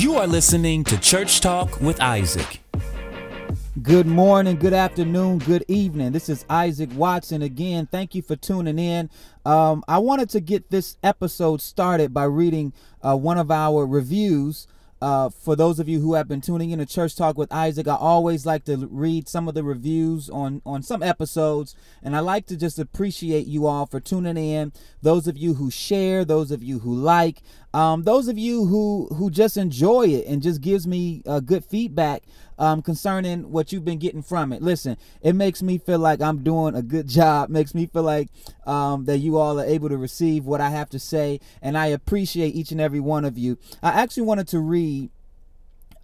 You are listening to Church Talk with Isaac. Good morning, good afternoon, good evening. This is Isaac Watson again. Thank you for tuning in. Um, I wanted to get this episode started by reading uh, one of our reviews. Uh, for those of you who have been tuning in to Church Talk with Isaac, I always like to read some of the reviews on on some episodes, and I like to just appreciate you all for tuning in. Those of you who share, those of you who like, um, those of you who who just enjoy it and just gives me uh, good feedback um, concerning what you've been getting from it. Listen, it makes me feel like I'm doing a good job. Makes me feel like um, that you all are able to receive what I have to say, and I appreciate each and every one of you. I actually wanted to read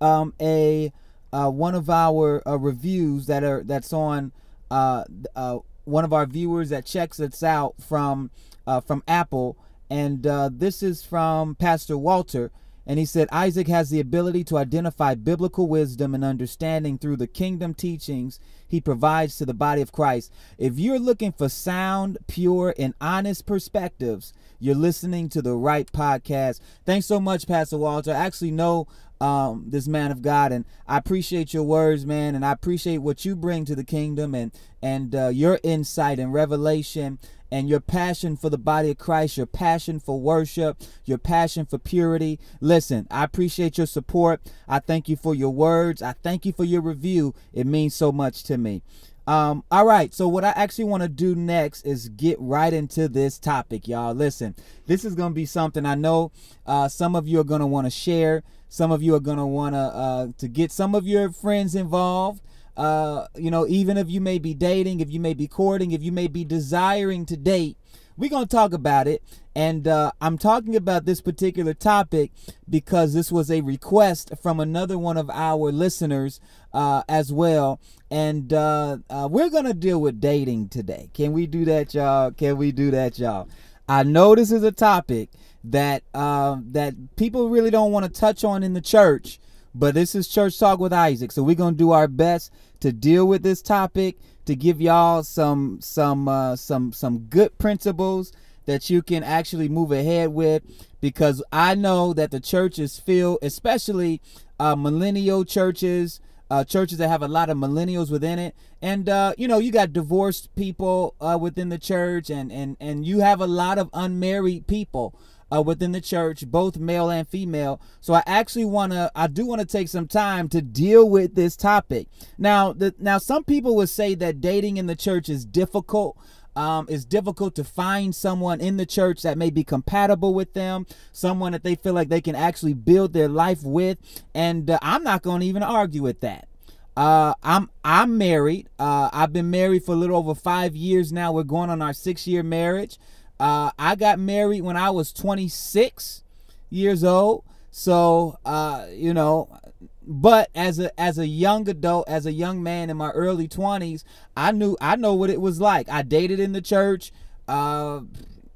um, a uh, one of our uh, reviews that are that's on uh, uh, one of our viewers that checks us out from uh, from Apple and uh, this is from Pastor Walter. And he said, Isaac has the ability to identify biblical wisdom and understanding through the kingdom teachings he provides to the body of Christ. If you're looking for sound, pure, and honest perspectives, you're listening to the right podcast. Thanks so much, Pastor Walter. I actually know um, this man of God, and I appreciate your words, man, and I appreciate what you bring to the kingdom and and uh, your insight and revelation and your passion for the body of Christ, your passion for worship, your passion for purity. Listen, I appreciate your support. I thank you for your words. I thank you for your review. It means so much to me. Um, all right, so what I actually want to do next is get right into this topic, y'all. Listen, this is going to be something I know uh, some of you are going to want to share. Some of you are going to want to uh, to get some of your friends involved uh, you know, even if you may be dating, if you may be courting, if you may be desiring to date, we're going to talk about it. And uh, I'm talking about this particular topic because this was a request from another one of our listeners uh, as well. And uh, uh we're going to deal with dating today. Can we do that, y'all? Can we do that, y'all? I know this is a topic that um, that people really don't want to touch on in the church, but this is Church Talk with Isaac. So we're going to do our best to deal with this topic to give y'all some some uh, some some good principles that you can actually move ahead with because I know that the church is filled, especially uh, millennial churches, uh, churches that have a lot of millennials within it, and uh, you know you got divorced people uh, within the church, and and and you have a lot of unmarried people uh, within the church, both male and female. So I actually want to, I do want to take some time to deal with this topic. Now, the, now some people would say that dating in the church is difficult. Um, it's difficult to find someone in the church that may be compatible with them, someone that they feel like they can actually build their life with. And uh, I'm not going to even argue with that. Uh, I'm I'm married. Uh, I've been married for a little over five years now. We're going on our six year marriage. Uh, I got married when I was 26 years old. So, uh, you know, but as a as a young adult, as a young man in my early 20s, I knew I know what it was like. I dated in the church, uh,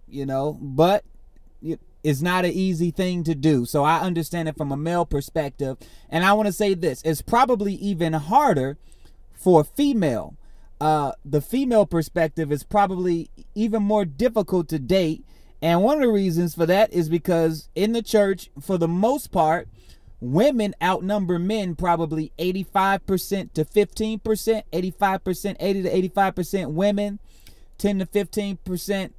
you know, but it's not an easy thing to do. So I understand it from a male perspective. And I want to say this, it's probably even harder for a female uh, the female perspective is probably even more difficult to date. And one of the reasons for that is because in the church, for the most part, women outnumber men probably 85% to 15%, 85%, 80 to 85% women, 10 to 15%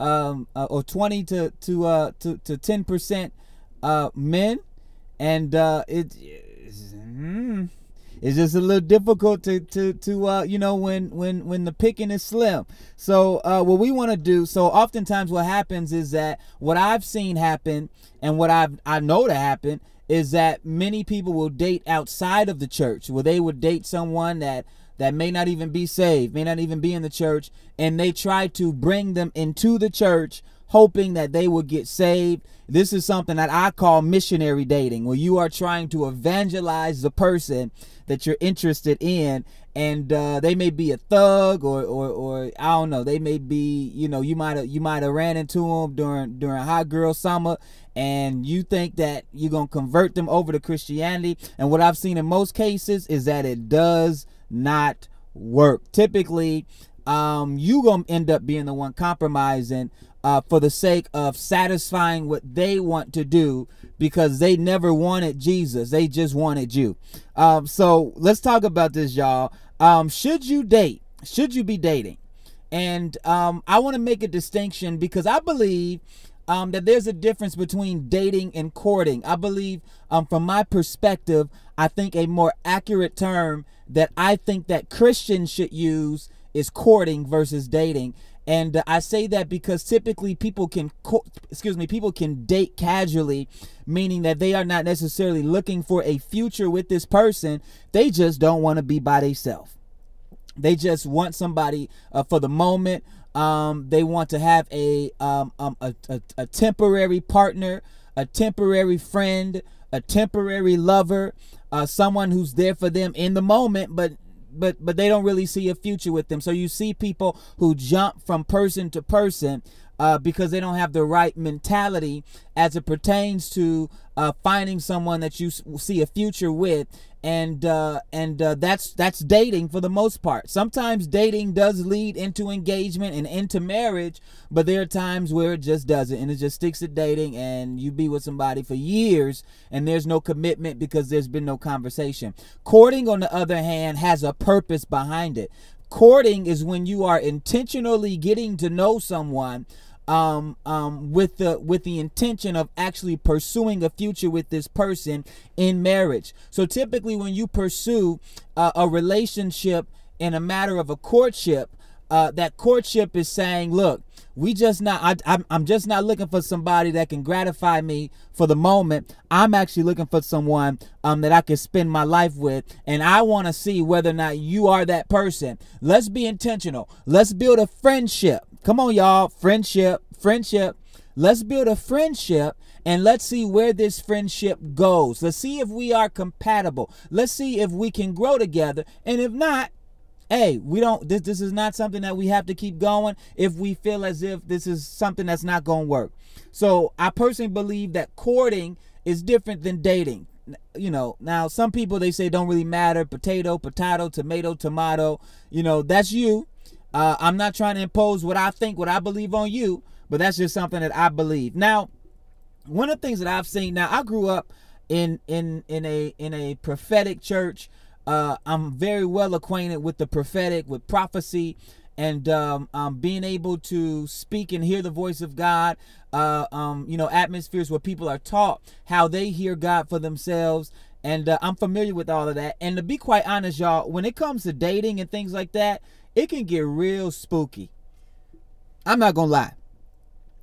um, uh, or 20 to to uh, to, to 10% uh, men. And uh, it, mm, it's just a little difficult to to to uh, you know when when when the picking is slim. So uh, what we want to do. So oftentimes what happens is that what I've seen happen and what I've I know to happen is that many people will date outside of the church, where they would date someone that that may not even be saved, may not even be in the church, and they try to bring them into the church hoping that they will get saved. This is something that I call missionary dating, where you are trying to evangelize the person that you're interested in, and uh, they may be a thug or, or or I don't know. They may be, you know, you might have you might have ran into them during during hot girl summer, and you think that you're gonna convert them over to Christianity. And what I've seen in most cases is that it does not work. Typically, um, you gonna end up being the one compromising uh, for the sake of satisfying what they want to do because they never wanted Jesus. They just wanted you. Um, so let's talk about this, y'all. Um, should you date? Should you be dating? And um, I want to make a distinction because I believe um, that there's a difference between dating and courting. I believe, um, from my perspective, I think a more accurate term that I think that Christians should use is courting versus dating. And uh, I say that because typically people can, co- excuse me, people can date casually, meaning that they are not necessarily looking for a future with this person. They just don't want to be by themselves. They just want somebody uh, for the moment. Um, they want to have a, um, um, a, a, a temporary partner, a temporary friend, a temporary lover, uh, someone who's there for them in the moment, but but but they don't really see a future with them. So you see people who jump from person to person uh, because they don't have the right mentality as it pertains to uh, finding someone that you see a future with and uh, and uh, that's that's dating for the most part. Sometimes dating does lead into engagement and into marriage, but there are times where it just doesn't, and it just sticks to dating, and you be with somebody for years, and there's no commitment because there's been no conversation. Courting, on the other hand, has a purpose behind it. Courting is when you are intentionally getting to know someone um, um, with the with the intention of actually pursuing a future with this person in marriage. So typically, when you pursue uh, a relationship in a matter of a courtship, uh, that courtship is saying, look, we just not I, I'm, just not looking for somebody that can gratify me for the moment. I'm actually looking for someone um, that i can spend my life with and i want to see whether or not you are that person. Let's be intentional. Let's build a friendship Come on, y'all. Friendship, friendship. Let's build a friendship and let's see where this friendship goes. Let's see if we are compatible. Let's see if we can grow together. And if not, hey, we don't this this is not something that we have to keep going if we feel as if this is something that's not going to work. So, I personally believe that courting is different than dating. You know, now some people they say don't really matter, potato, potato, tomato, tomato, you know, that's you. Uh, I'm not trying to impose what I think, what I believe on you, but that's just something that I believe. Now, one of the things that I've seen. Now, I grew up in in in a in a prophetic church. Uh, I'm very well acquainted with the prophetic, with prophecy, and um, um, being able to speak and hear the voice of God. Uh, um, you know, atmospheres where people are taught how they hear God for themselves. And uh, I'm familiar with all of that. And to be quite honest, y'all, when it comes to dating and things like that, it can get real spooky. I'm not gonna lie.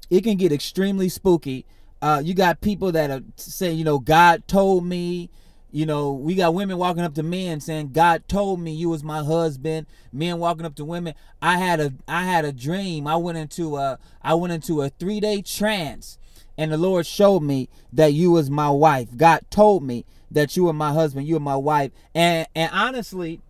It can get extremely spooky. Uh, you got people that are saying, you know, God told me. You know, we got women walking up to men saying, "God told me you was my husband." Men walking up to women, "I had a I had a dream. I went into a I went into a three day trance, and the Lord showed me that you was my wife. God told me that you were my husband. You were my wife." And and honestly,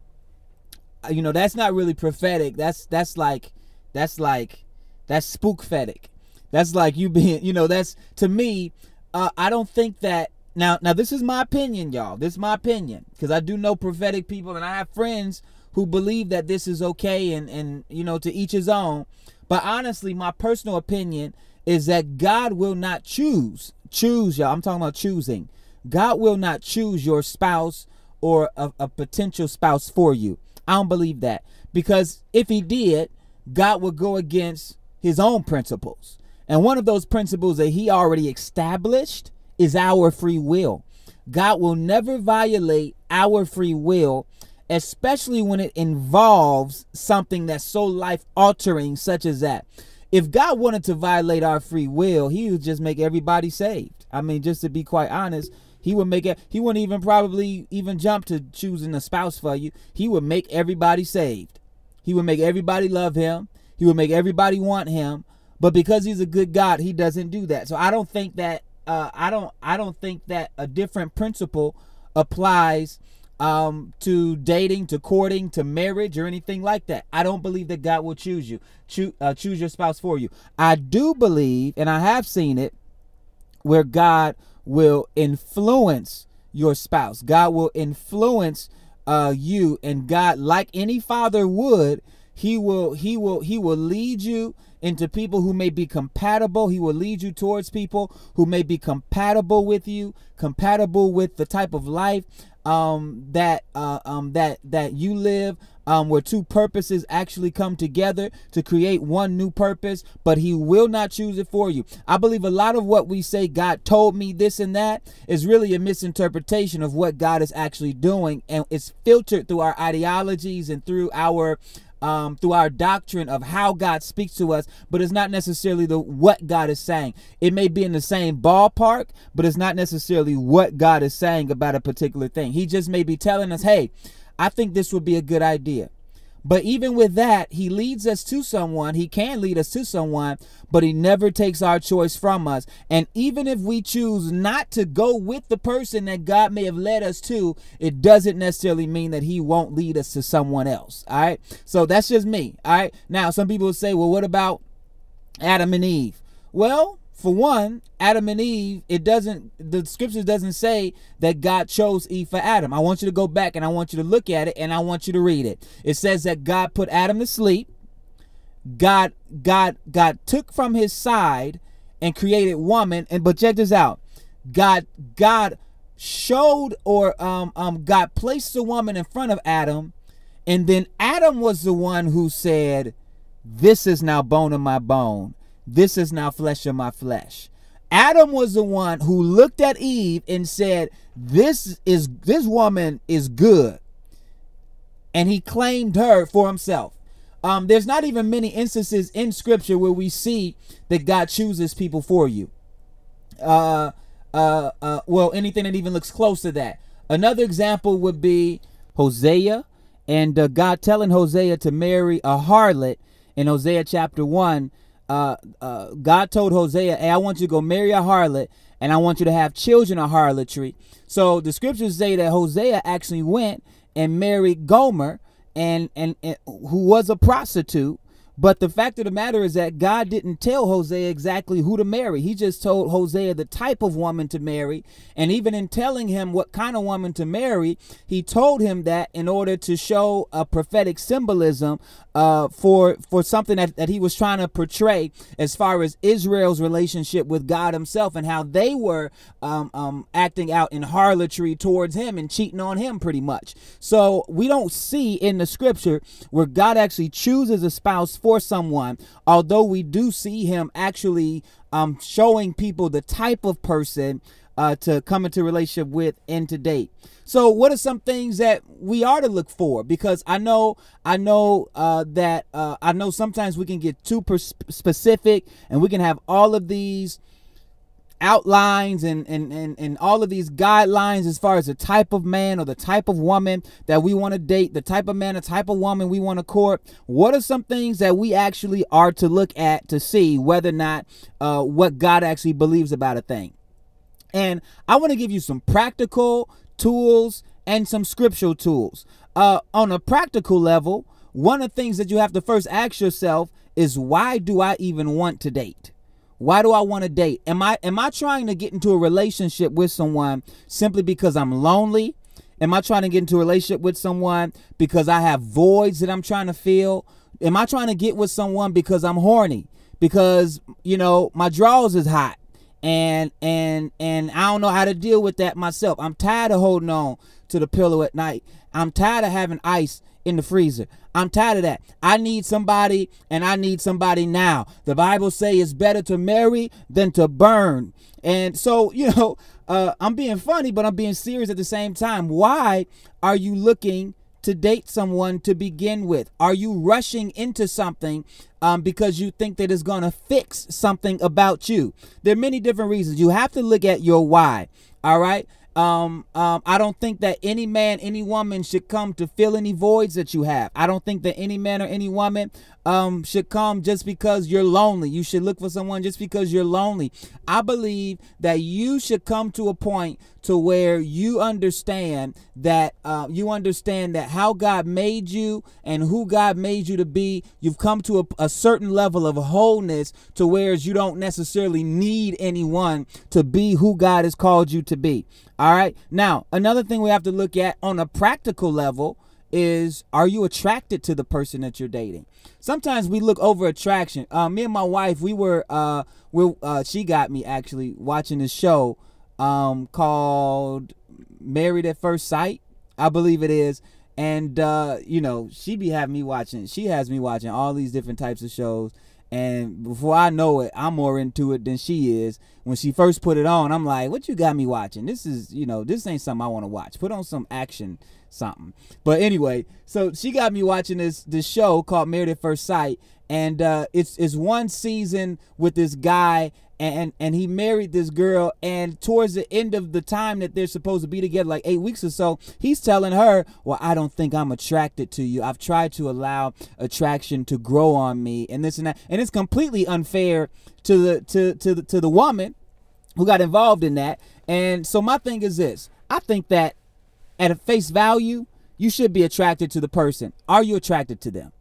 you know that's not really prophetic. That's that's like that's like that's spookfetic that's like you being you know that's to me uh, i don't think that now now this is my opinion y'all. This is my opinion. Because i do know prophetic people and i have friends who believe that this is okay and and you know to each his own. But honestly my personal opinion is that god will not choose choose y'all. I'm talking about choosing. God will not choose your spouse or a, a potential spouse for you I don't believe that. Because if he did, God would go against his own principles. And one of those principles that he already established is our free will. God will never violate our free will, especially when it involves something that's so life altering, such as that. If God wanted to violate our free will, he would just make everybody saved. I mean, just to be quite honest, he would make it. He wouldn't even probably even jump to choosing a spouse for you. He would make everybody saved. He would make everybody love him. He would make everybody want him. But because he's a good God, he doesn't do that. So I don't think that. Uh, I don't. I don't think that a different principle applies um, to dating, to courting, to marriage, or anything like that. I don't believe that God will choose you, choose, uh, choose your spouse for you. I do believe, and I have seen it, where God will influence your spouse. God will influence uh, you, and God, like any father would, he will he will he will lead you into people who may be compatible. He will lead you towards people who may be compatible with you, compatible with the type of life um, that uh, um, that that you live. Um, where two purposes actually come together to create one new purpose, but he will not choose it for you. I believe a lot of what we say, God told me this and that, is really a misinterpretation of what God is actually doing, and it's filtered through our ideologies and through our um, through our doctrine of how God speaks to us, but it's not necessarily the what God is saying. It may be in the same ballpark, but it's not necessarily what God is saying about a particular thing. He just may be telling us, "Hey, I think this would be a good idea." But even with that, he leads us to someone. He can lead us to someone, but he never takes our choice from us. And even if we choose not to go with the person that God may have led us to, it doesn't necessarily mean that he won't lead us to someone else. All right. So that's just me. All right. Now, some people will say, well, what about Adam and Eve? Well, for one, Adam and Eve, it doesn't the scriptures doesn't say that God chose Eve for Adam. I want you to go back and I want you to look at it and I want you to read it. It says that God put Adam to sleep. God God God took from his side and created woman and but check this out. God God showed or um um God placed the woman in front of Adam and then Adam was the one who said this is now bone of my bone this is now flesh of my flesh. Adam was the one who looked at Eve and said, "This is this woman is good." And he claimed her for himself. Um, there's not even many instances in scripture where we see that God chooses people for you. Uh, uh, uh, well, anything that even looks close to that. Another example would be Hosea and uh, God telling Hosea to marry a harlot in Hosea chapter 1 uh, uh, God told Hosea, "Hey, I want you to go marry a harlot, and I want you to have children of harlotry." So the scriptures say that Hosea actually went and married Gomer, and and, and who was a prostitute, but the fact of the matter is that God didn't tell Hosea exactly who to marry. He just told Hosea the type of woman to marry. And even in telling him what kind of woman to marry, he told him that in order to show a prophetic symbolism uh, for for something that, that he was trying to portray as far as Israel's relationship with God himself and how they were um, um, acting out in harlotry towards him and cheating on him pretty much. So we don't see in the scripture where God actually chooses a spouse for someone, although we do see him actually um, showing people the type of person uh, to come into relationship with and to date. So, what are some things that we are to look for? Because I know, I know uh, that uh, I know sometimes we can get too pers- specific, and we can have all of these outlines and, and, and, and all of these guidelines as far as the type of man or the type of woman that we want to date, the type of man, the type of woman we want to court. What are some things that we actually are to look at to see whether or not uh, what God actually believes about a thing? And I want to give you some practical tools and some scriptural tools. Uh, on a practical level, one of the things that you have to first ask yourself is why do I even want to date? Why do I want to date? Am I am I trying to get into a relationship with someone simply because I'm lonely? Am I trying to get into a relationship with someone because I have voids that I'm trying to fill? Am I trying to get with someone because I'm horny? Because, you know, my drawers is hot and and and I don't know how to deal with that myself. I'm tired of holding on to the pillow at night. I'm tired of having ice in the freezer. I'm tired of that. I need somebody and I need somebody now. The Bible say it's better to marry than to burn. And so, you know, uh, I'm being funny, but I'm being serious at the same time. Why are you looking to date someone to begin with? Are you rushing into something um, because you think that it's going to fix something about you? There are many different reasons. You have to look at your why. All right. Um, um, I don't think that any man, any woman should come to fill any voids that you have. I don't think that any man or any woman um, should come just because you're lonely. You should look for someone just because you're lonely. I believe that you should come to a point to where you understand that uh, you understand that how God made you and who God made you to be. You've come to a, a certain level of wholeness to where you don't necessarily need anyone to be who God has called you to be. All right. Now, another thing we have to look at on a practical level is are you attracted to the person that you're dating? Sometimes we look over attraction. Uh, me and my wife, we were, uh, we uh, she got me actually watching this show um, called Married at First Sight, I believe it is. And uh, you know, she be having me watching. She has me watching all these different types of shows. And before I know it, I'm more into it than she is. When she first put it on, I'm like, "What you got me watching? This is, you know, this ain't something I want to watch. Put on some action, something." But anyway, so she got me watching this this show called Married at First Sight, and uh, it's it's one season with this guy and and he married this girl and towards the end of the time that they're supposed to be together like eight weeks or so he's telling her well i don't think i'm attracted to you. I've tried to allow attraction to grow on me and this and that. And it's completely unfair to the to to the, to the woman who got involved in that. And so my thing is this. I think that at a face value you should be attracted to the person. Are you attracted to them?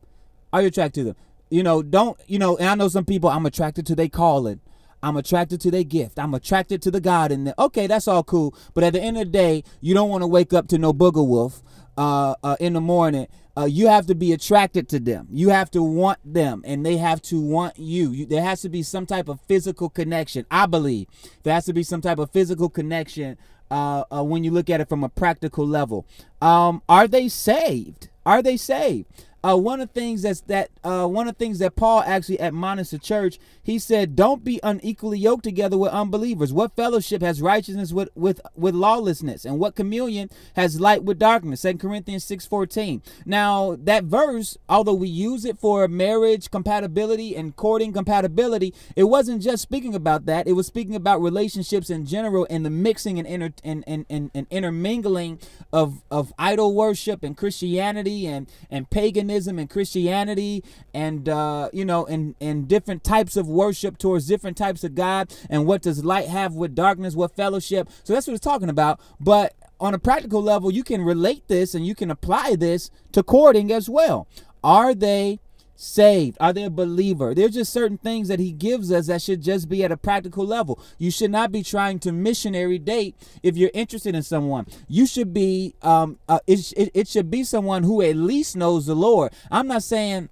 Are you attracted to them? You know don't you know and i know some people i'm attracted to they calling I'm attracted to their gift. I'm attracted to the God in there. Okay, that's all cool. But at the end of the day, you don't want to wake up to no booger wolf uh, uh, in the morning. Uh, you have to be attracted to them. You have to want them, and they have to want you. you. There has to be some type of physical connection. I believe there has to be some type of physical connection uh, uh, when you look at it from a practical level. Um, are they saved? Are they saved? Uh, one of the things that's that uh, one of the things that Paul actually admonished the church, he said, "Don't be unequally yoked together with unbelievers. What fellowship has righteousness with with with lawlessness, and what communion has light with darkness?" Second Corinthians six fourteen. Now that verse, although we use it for marriage compatibility and courting compatibility, it wasn't just speaking about that. It was speaking about relationships in general and the mixing and inter and, and, and, and intermingling of of idol worship and Christianity and and paganism and Christianity and uh, you know and and different types of worship towards different types of God and what does light have with darkness, what fellowship. So that's what it's talking about. But on a practical level, you can relate this and you can apply this to courting as well. Are they saved? Are they a believer? There's just certain things that he gives us that should just be at a practical level. You should not be trying to missionary date if you're interested in someone. You should be, um, uh, it, it, it should be someone who at least knows the Lord. I'm not saying,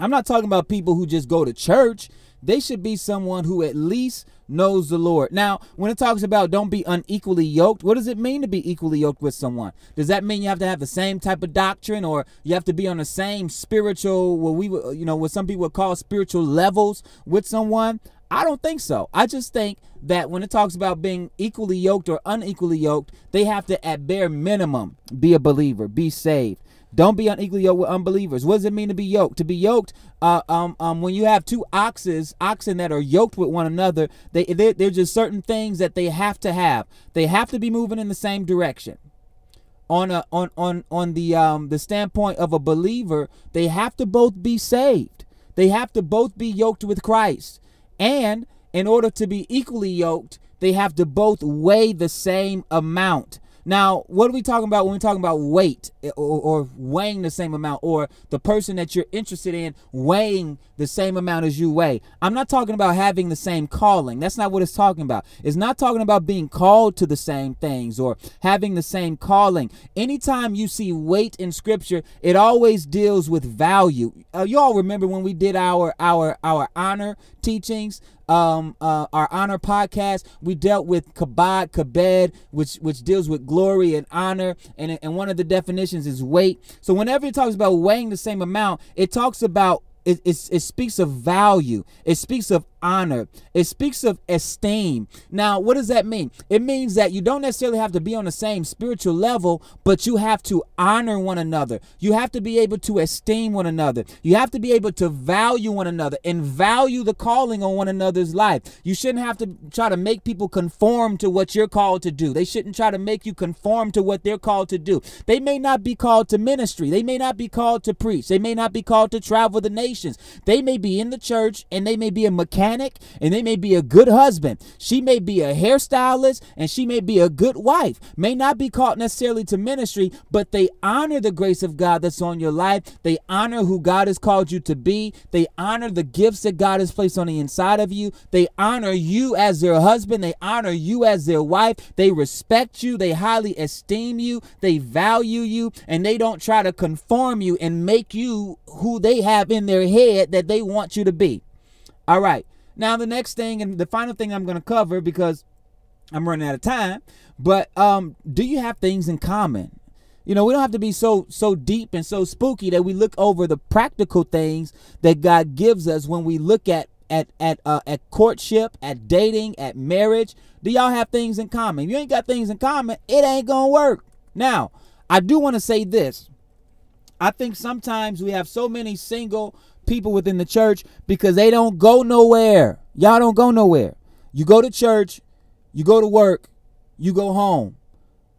I'm not talking about people who just go to church. They should be someone who at least knows the Lord. Now, when it talks about don't be unequally yoked, what does it mean to be equally yoked with someone? Does that mean you have to have the same type of doctrine or you have to be on the same spiritual, what we you know, what some people would call spiritual levels with someone? I don't think so. I just think that when it talks about being equally yoked or unequally yoked, they have to, at bare minimum, be a believer, be saved. Don't be unequally yoked with unbelievers. What does it mean to be yoked? To be yoked, uh, um, um, when you have two oxes, oxen that are yoked with one another, they they there's just certain things that they have to have. They have to be moving in the same direction. On a on on on the um the standpoint of a believer, they have to both be saved. They have to both be yoked with Christ. And in order to be equally yoked, they have to both weigh the same amount. Now, what are we talking about when we're talking about weight eh, or, or, weighing the same amount or the person that you're interested in weighing the same amount as you weigh? I'm not talking about having the same calling. That's not what it's talking about. It's not talking about being called to the same things or having the same calling. Anytime you see weight in scripture, it always deals with value. Uh, you all remember when we did our our our honor teachings um, uh, our honor podcast, we dealt with kabod, kabed, which which deals with glory and honor, and and one of the definitions is weight. So whenever it talks about weighing the same amount, it talks about it, it, it speaks of value. It speaks of honor. It speaks of esteem. Now, what does that mean? It means that you don't necessarily have to be on the same spiritual level, but you have to honor one another. You have to be able to esteem one another. You have to be able to value one another and value the calling on one another's life. You shouldn't have to try to make people conform to what you're called to do. They shouldn't try to make you conform to what they're called to do. They may not be called to ministry. They may not be called to preach. They may not be called to travel the nation qualifications. They may be in the church and they may be a mechanic and they may be a good husband. She may be a hairstylist and she may be a good wife. May not be called necessarily to ministry, but they honor the grace of God that's on your life. They honor who God has called you to be. They honor the gifts that God has placed on the inside of you. They honor you as their husband. They honor you as their wife. They respect you. They highly esteem you. They value you. And they don't try to conform you and make you who they have in their head that they want you to be. All right. Now, the next thing and the final thing I'm going to cover because I'm running out of time, but um, do you have things in common? You know, we don't have to be so so deep and so spooky that we look over the practical things that God gives us when we look at at at uh, at courtship, at dating, at marriage. Do y'all have things in common? If you ain't got things in common, it ain't gonna work. Now, I do want to say this. I think sometimes we have so many single people within the church because they don't go nowhere. Y'all don't go nowhere. You go to church, you go to work, you go home.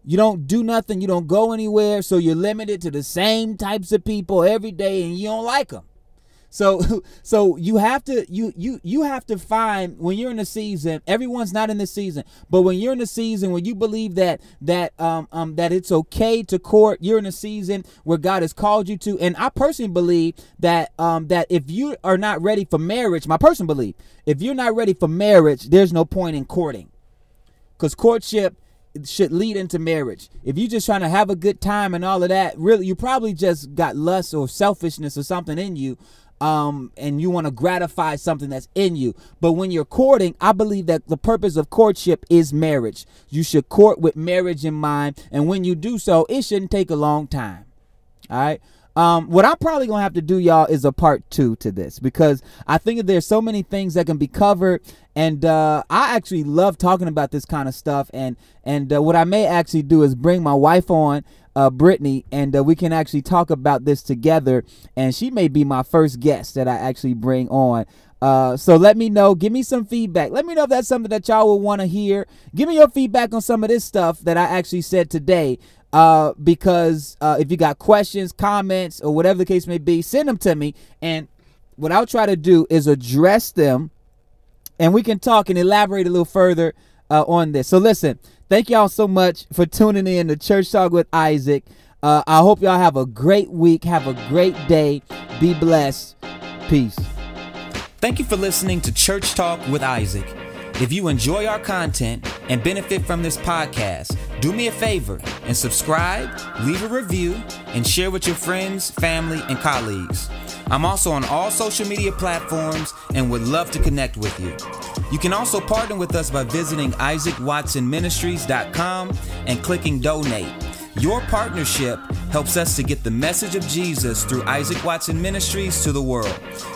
You don't do nothing, you don't go anywhere, so you're limited to the same types of people every day and you don't like them. So so you have to you you you have to find when you're in the season, everyone's not in the season, but when you're in the season when you believe that that um um that it's okay to court, you're in a season where God has called you to. And I personally believe that um that if you are not ready for marriage, my personal belief, if you're not ready for marriage, there's no point in courting. Cuz courtship should lead into marriage. If you're just trying to have a good time and all of that, really, you probably just got lust or selfishness or something in you. Um, and you want to gratify something that's in you. But when you're courting, I believe that the purpose of courtship is marriage. You should court with marriage in mind. And when you do so, it shouldn't take a long time. All right. Um, what I'm probably gonna have to do, y'all, is a part two to this because I think there's so many things that can be covered, and uh, I actually love talking about this kind of stuff. And and uh, what I may actually do is bring my wife on, uh, Brittany, and uh, we can actually talk about this together. And she may be my first guest that I actually bring on. Uh, so let me know. Give me some feedback. Let me know if that's something that y'all would want to hear. Give me your feedback on some of this stuff that I actually said today uh, because uh, if you got questions, comments, or whatever the case may be, send them to me. And what I'll try to do is address them, and we can talk and elaborate a little further uh, on this. So listen, thank y'all so much for tuning in to Church Talk with Isaac. Uh, I hope y'all have a great week. Have a great day. Be blessed. Peace. Thank you for listening to Church Talk with Isaac. If you enjoy our content and benefit from this podcast, do me a favor and subscribe, leave a review, and share with your friends, family, and colleagues. I'm also on all social media platforms and would love to connect with you. You can also partner with us by visiting isaacwatsonministries.com and clicking donate. Your partnership helps us to get the message of Jesus through Isaac Watson Ministries to the world.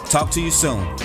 Talk to you soon.